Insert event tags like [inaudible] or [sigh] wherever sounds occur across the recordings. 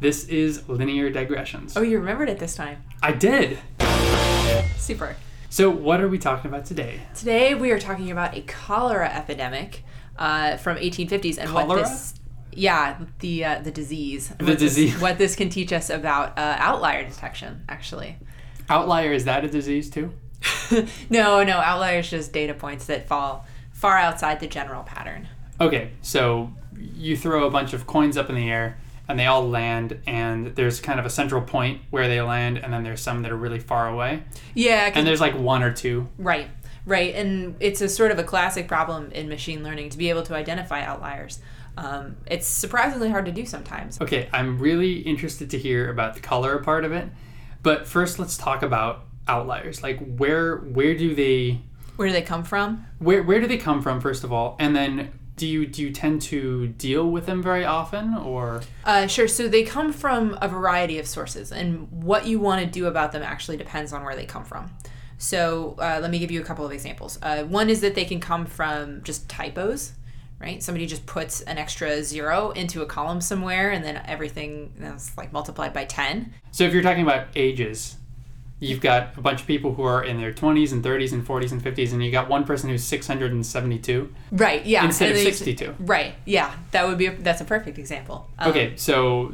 This is Linear Digressions. Oh, you remembered it this time. I did. Super. So, what are we talking about today? Today we are talking about a cholera epidemic uh, from 1850s and what this. Yeah, the uh, the disease. The what this- disease. what this can teach us about uh, outlier detection, actually. Outlier, is that a disease too? [laughs] no, no, outlier is just data points that fall far outside the general pattern. Okay, so you throw a bunch of coins up in the air and they all land, and there's kind of a central point where they land, and then there's some that are really far away. yeah And there's like one or two. Right, right. And it's a sort of a classic problem in machine learning to be able to identify outliers. Um, it's surprisingly hard to do sometimes. Okay, I'm really interested to hear about the cholera part of it. But first, let's talk about outliers. Like, where where do they Where do they come from? where where do they come from? First of all, and then do you do you tend to deal with them very often, or Uh, sure. So they come from a variety of sources, and what you want to do about them actually depends on where they come from. So uh, let me give you a couple of examples. Uh, one is that they can come from just typos, right? Somebody just puts an extra zero into a column somewhere, and then everything is like multiplied by ten. so if you're talking about ages, you've got a bunch of people who are in their 20s and 30s and 40s and 50s, and you got one person who's 672 Right. Yeah. instead of 62. Right. Yeah. That would be. A, that's a perfect example. Um, Okay, so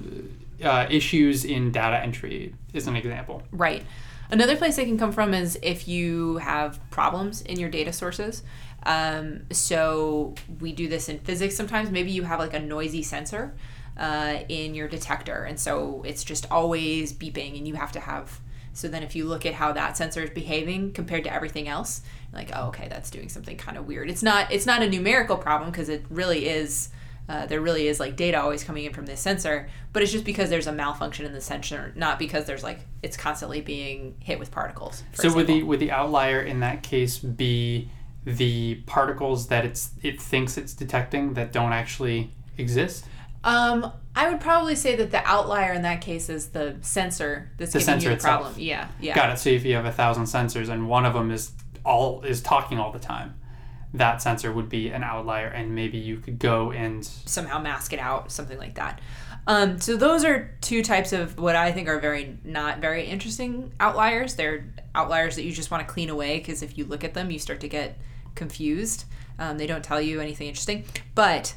uh, issues in data entry is an example. Right. Another place they can come from is if you have problems in your data sources. Um, so we do this in physics sometimes. Maybe you have like a noisy sensor uh, in your detector, and so it's just always beeping, and you have to have. So then, if you look at how that sensor is behaving compared to everything else, you're like, oh, okay, that's doing something kind of weird. It's not. It's not a numerical problem because it really is. Uh, there really is like data always coming in from this sensor, but it's just because there's a malfunction in the sensor, not because there's like it's constantly being hit with particles. So would the would the outlier in that case be the particles that it's it thinks it's detecting that don't actually exist? Um, I would probably say that the outlier in that case is the sensor that's The giving sensor you the itself. problem. Yeah, yeah. Got it. So if you have a thousand sensors and one of them is all is talking all the time, that sensor would be an outlier, and maybe you could go and somehow mask it out, something like that. Um, so those are two types of what I think are very not very interesting outliers. They're outliers that you just want to clean away because if you look at them, you start to get confused. Um, they don't tell you anything interesting. But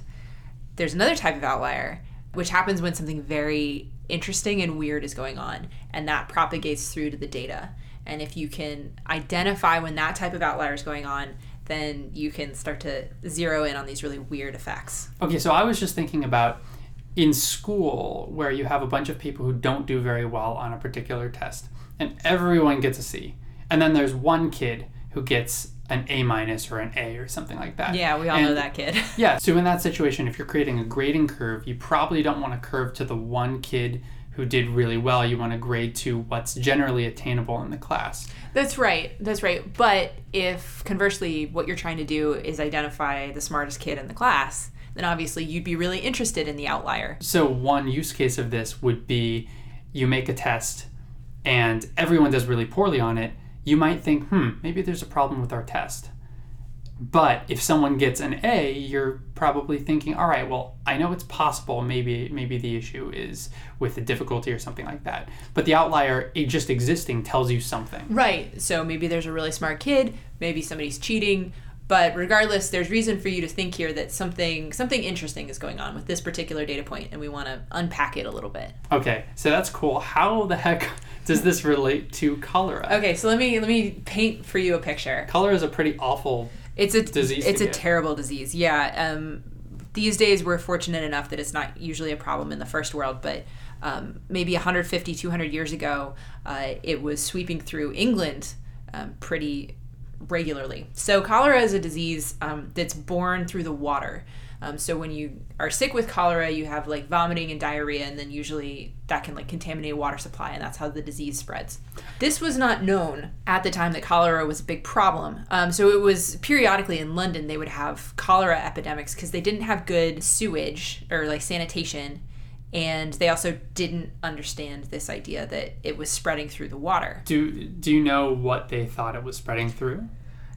there's another type of outlier which happens when something very interesting and weird is going on, and that propagates through to the data. And if you can identify when that type of outlier is going on, then you can start to zero in on these really weird effects. Okay, so I was just thinking about in school where you have a bunch of people who don't do very well on a particular test, and everyone gets a C, and then there's one kid who gets an A minus or an A or something like that. Yeah, we all And- know that kid. [laughs] Yeah, so in that situation, if you're creating a grading curve, you probably don't want to curve to the one kid who did really well. You want to grade to what's generally attainable in the class. That's right. That's right. But if conversely, what you're trying to do is identify the smartest kid in the class, then obviously you'd be really interested in the outlier. So one use case of this would be you make a test and everyone does really poorly on it. You might think, hmm, maybe there's a problem with our test. But if someone gets an A, you're probably thinking, all right, well, I know it's possible. Maybe maybe the issue is with the difficulty or something like that. But the outlier just existing tells you something. Right. So maybe there's a really smart kid, maybe somebody's cheating, but regardless, there's reason for you to think here that something something interesting is going on with this particular data point and we want to unpack it a little bit. Okay, so that's cool. How the heck [laughs] does this relate to cholera? Okay, so let me let me paint for you a picture. Cholera is a pretty awful. It's a disease It's a get. terrible disease. Yeah. Um, these days we're fortunate enough that it's not usually a problem in the first world, but um, maybe 150, 200 years ago, uh, it was sweeping through England um, pretty regularly. So cholera is a disease um, that's born through the water. Um, so when you are sick with cholera, you have like vomiting and diarrhea, and then usually that can like contaminate water supply, and that's how the disease spreads. This was not known at the time that cholera was a big problem. Um, so it was periodically in London they would have cholera epidemics because they didn't have good sewage or like sanitation, and they also didn't understand this idea that it was spreading through the water. Do do you know what they thought it was spreading through?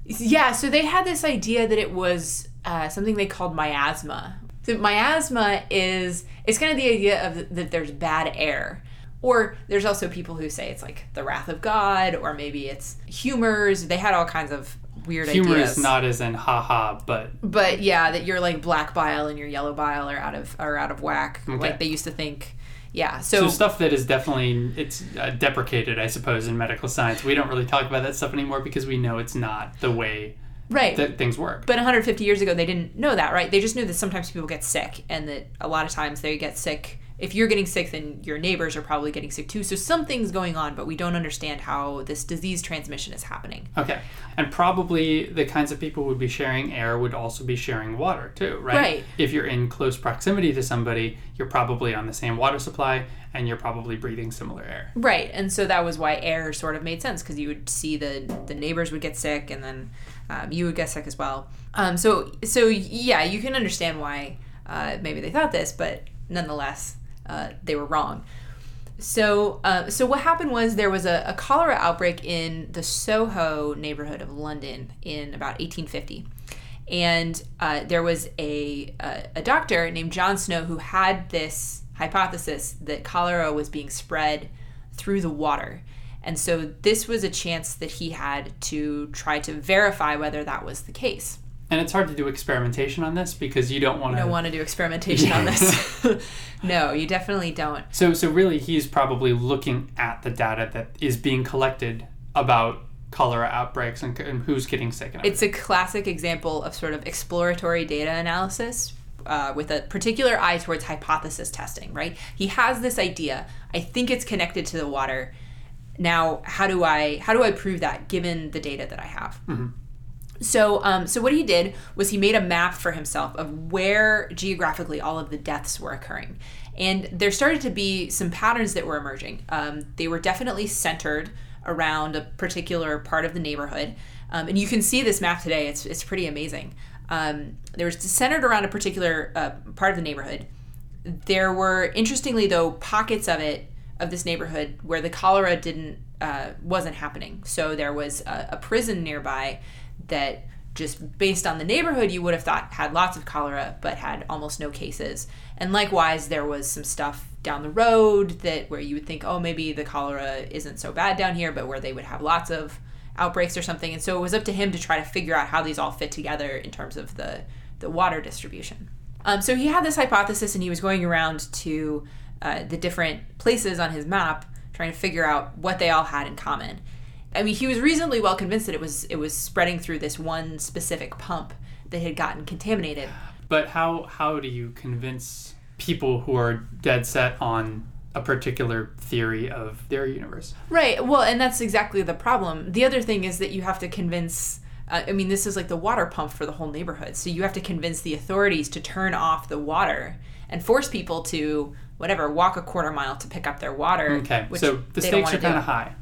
Yeah, so they had this idea that it was uh, something they called miasma. So miasma is it's kind of the idea of that there's bad air. Or there's also people who say it's like the wrath of God, or maybe it's humors. They had all kinds of weird Humor ideas. is not as in haha, but but yeah, that your like black bile and your yellow bile are out of are out of whack. Okay. Like they used to think. Yeah. so So, stuff that is definitely it's uh, deprecated, I suppose, in medical science. We don't really talk about that stuff anymore because we know it's not the way right. that things work. But 150 years ago, they didn't know that, right? They just knew that sometimes people get sick, and that a lot of times they get sick. If you're getting sick, then your neighbors are probably getting sick too. So something's going on, but we don't understand how this disease transmission is happening. Okay. And probably the kinds of people who would be sharing air would also be sharing water too, right? Right. If you're in close proximity to somebody, you're probably on the same water supply and you're probably breathing similar air. Right, and so that was why air sort of made sense because you would see the the neighbors would get sick, and then um, you would get sick as well. Um, so so yeah, you can understand why uh, maybe they thought this, but nonetheless, uh, they were wrong. So uh, so what happened was there was a, a cholera outbreak in the Soho neighborhood of London in about 1850. And uh, there was a, a, a doctor named John Snow who had this hypothesis that cholera was being spread through the water. And so this was a chance that he had to try to verify whether that was the case. And it's hard to do experimentation on this because you don't want to don't want to do experimentation on this. [laughs] no, you definitely don't. So so really he's probably looking at the data that is being collected about cholera outbreaks and, and who's getting sick and It's a classic example of sort of exploratory data analysis uh, with a particular eye towards hypothesis testing, right? He has this idea. I think it's connected to the water. Now, how do I how do I prove that given the data that I have? So, um, so what he did was he made a map for himself of where geographically all of the deaths were occurring, and there started to be some patterns that were emerging. Um, they were definitely centered around a particular part of the neighborhood, um, and you can see this map today. It's it's pretty amazing. Um, there was centered around a particular uh, part of the neighborhood. There were, interestingly though, pockets of it of this neighborhood where the cholera didn't uh, wasn't happening. So there was a, a prison nearby that just based on the neighborhood you would have thought had lots of cholera but had almost no cases. And likewise there was some stuff down the road that where you would think oh maybe the cholera isn't so bad down here but where they would have lots of outbreaks or something. And so it was up to him to try to figure out how these all fit together in terms of the the water distribution. Um, so he had this hypothesis and he was going around to uh, the different places on his map trying to figure out what they all had in common I mean, he was reasonably well convinced that it was it was spreading through this one specific pump that had gotten contaminated. But how how do you convince people who are dead set on a particular theory of their universe? Right. Well, and that's exactly the problem. The other thing is that you have to convince. Uh, I mean, this is like the water pump for the whole neighborhood. So you have to convince the authorities to turn off the water and force people to whatever walk a quarter mile to pick up their water. Okay, which so the stakes are kind of high.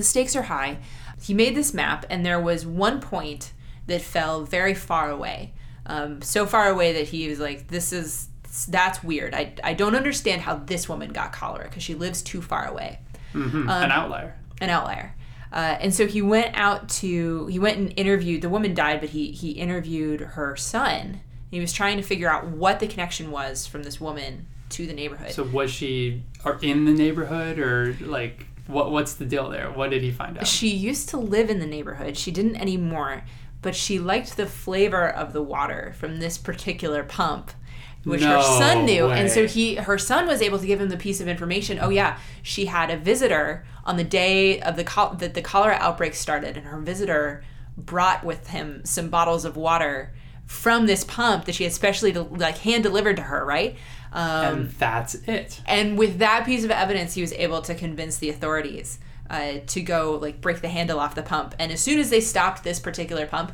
The stakes are high. He made this map, and there was one point that fell very far away. Um, so far away that he was like, "This is that's weird. I, I don't understand how this woman got cholera because she lives too far away, hmm Um, An outlier. an outlier." Uh, and so he went out to he went and interviewed. The woman died, but he he interviewed her son. He was trying to figure out what the connection was from this woman to the neighborhood. So was she or in the neighborhood or like what what's the deal there? What did he find out? She used to live in the neighborhood. She didn't anymore, but she liked the flavor of the water from this particular pump, which her son knew. And so he her son was able to give him the piece of information. Oh yeah, she had a visitor on the day of the col- that the cholera outbreak started and her visitor brought with him some bottles of water from this pump that she had specially like hand delivered to her, right? Um, and that's it. and with that piece of evidence, he was able to convince the authorities uh, to go like break the handle off the pump. And as soon as they stopped this particular pump,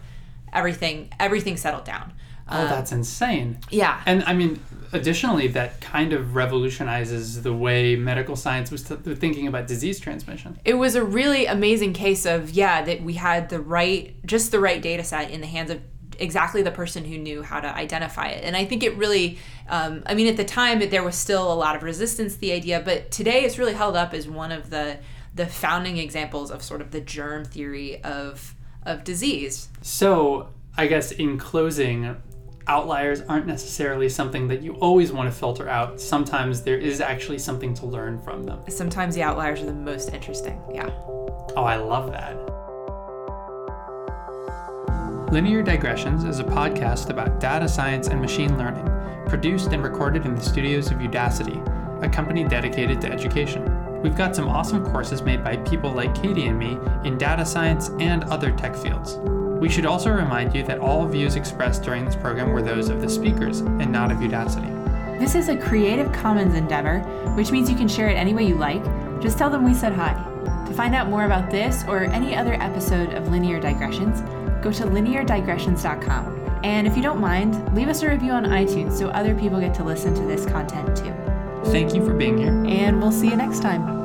everything everything settled down. Oh, that's insane. Yeah, And I mean, additionally, that kind of revolutionizes the way medical science was th- thinking about disease transmission. it was a really amazing case of yeah that we had the right just the right data set in the hands of exactly the person who knew how to identify it and i think it really um, i mean at the time there was still a lot of resistance to the idea but today it's really held up as one of the the founding examples of sort of the germ theory of of disease So, I guess in closing, outliers aren't necessarily something that you always want to filter out. Sometimes there is actually something to learn from them. Sometimes the outliers are the most interesting. Yeah. Oh, I love that. Linear Digressions is a podcast about data science and machine learning, produced and recorded in the studios of Udacity, a company dedicated to education. We've got some awesome courses made by people like Katie and me in data science and other tech fields. We should also remind you that all views expressed during this program were those of the speakers and not of Udacity. This is a Creative Commons endeavor, which means you can share it any way you like. Just tell them we said hi. To find out more about this or any other episode of Linear Digressions, go to lineardigressions.com. And if you don't mind, leave us a review on iTunes so other people get to listen to this content too. Thank you for being here. And we'll see you next time.